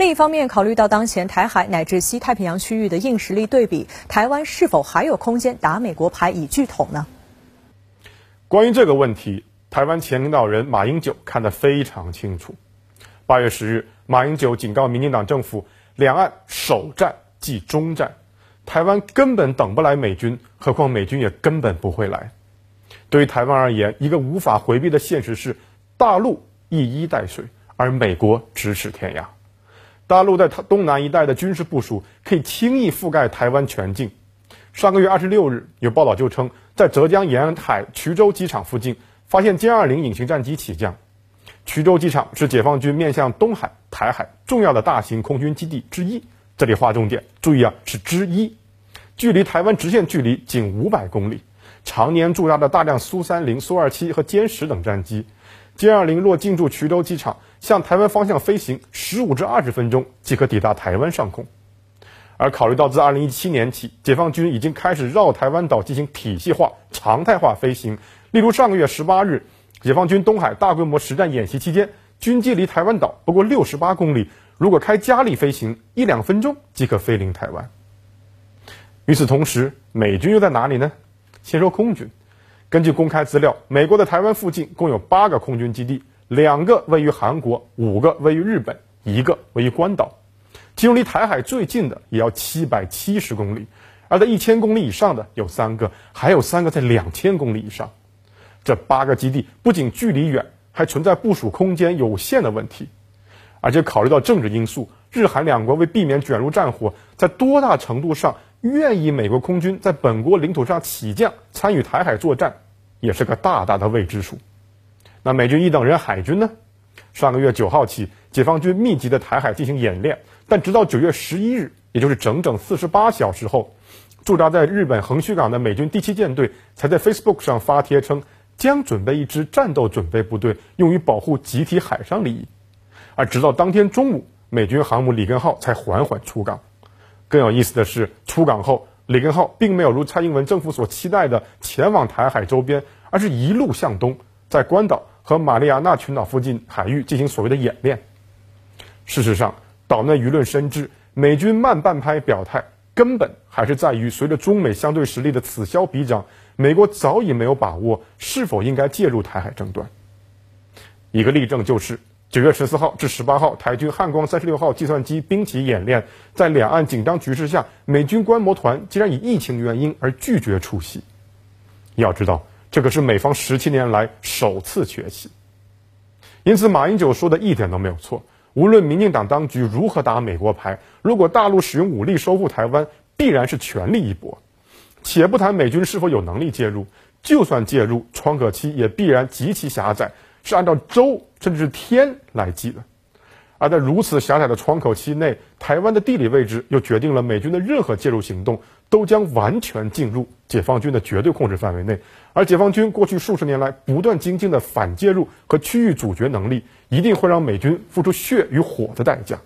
另一方面，考虑到当前台海乃至西太平洋区域的硬实力对比，台湾是否还有空间打美国牌以拒统呢？关于这个问题，台湾前领导人马英九看得非常清楚。八月十日，马英九警告民进党政府，两岸首战即终战，台湾根本等不来美军，何况美军也根本不会来。对于台湾而言，一个无法回避的现实是，大陆一衣带水，而美国咫尺天涯。大陆在东南一带的军事部署可以轻易覆盖台湾全境。上个月二十六日，有报道就称，在浙江沿海衢州机场附近发现歼二零隐形战机起降。衢州机场是解放军面向东海、台海重要的大型空军基地之一。这里划重点，注意啊，是之一，距离台湾直线距离仅五百公里，常年驻扎的大量苏三零、苏二七和歼十等战机。歼二零若进驻衢州机场，向台湾方向飞行十五至二十分钟即可抵达台湾上空。而考虑到自二零一七年起，解放军已经开始绕台湾岛进行体系化、常态化飞行，例如上个月十八日。解放军东海大规模实战演习期间，军机离台湾岛不过六十八公里，如果开加力飞行，一两分钟即可飞临台湾。与此同时，美军又在哪里呢？先说空军，根据公开资料，美国的台湾附近共有八个空军基地，两个位于韩国，五个位于日本，一个位于关岛，其中离台海最近的也要七百七十公里，而在一千公里以上的有三个，还有三个在两千公里以上。这八个基地不仅距离远，还存在部署空间有限的问题，而且考虑到政治因素，日韩两国为避免卷入战火，在多大程度上愿意美国空军在本国领土上起降参与台海作战，也是个大大的未知数。那美军一等人海军呢？上个月九号起，解放军密集的台海进行演练，但直到九月十一日，也就是整整四十八小时后，驻扎在日本横须港的美军第七舰队才在 Facebook 上发帖称。将准备一支战斗准备部队，用于保护集体海上利益。而直到当天中午，美军航母里根号才缓缓出港。更有意思的是，出港后，里根号并没有如蔡英文政府所期待的前往台海周边，而是一路向东，在关岛和马里亚纳群岛附近海域进行所谓的演练。事实上，岛内舆论深知，美军慢半拍表态，根本还是在于随着中美相对实力的此消彼长。美国早已没有把握是否应该介入台海争端。一个例证就是九月十四号至十八号，台军汉光三十六号计算机兵棋演练，在两岸紧张局势下，美军观摩团竟然以疫情原因而拒绝出席。要知道，这可是美方十七年来首次缺席。因此，马英九说的一点都没有错。无论民进党当局如何打美国牌，如果大陆使用武力收复台湾，必然是全力一搏。且不谈美军是否有能力介入，就算介入，窗口期也必然极其狭窄，是按照周甚至是天来记的。而在如此狭窄的窗口期内，台湾的地理位置又决定了美军的任何介入行动都将完全进入解放军的绝对控制范围内。而解放军过去数十年来不断精进的反介入和区域阻绝能力，一定会让美军付出血与火的代价。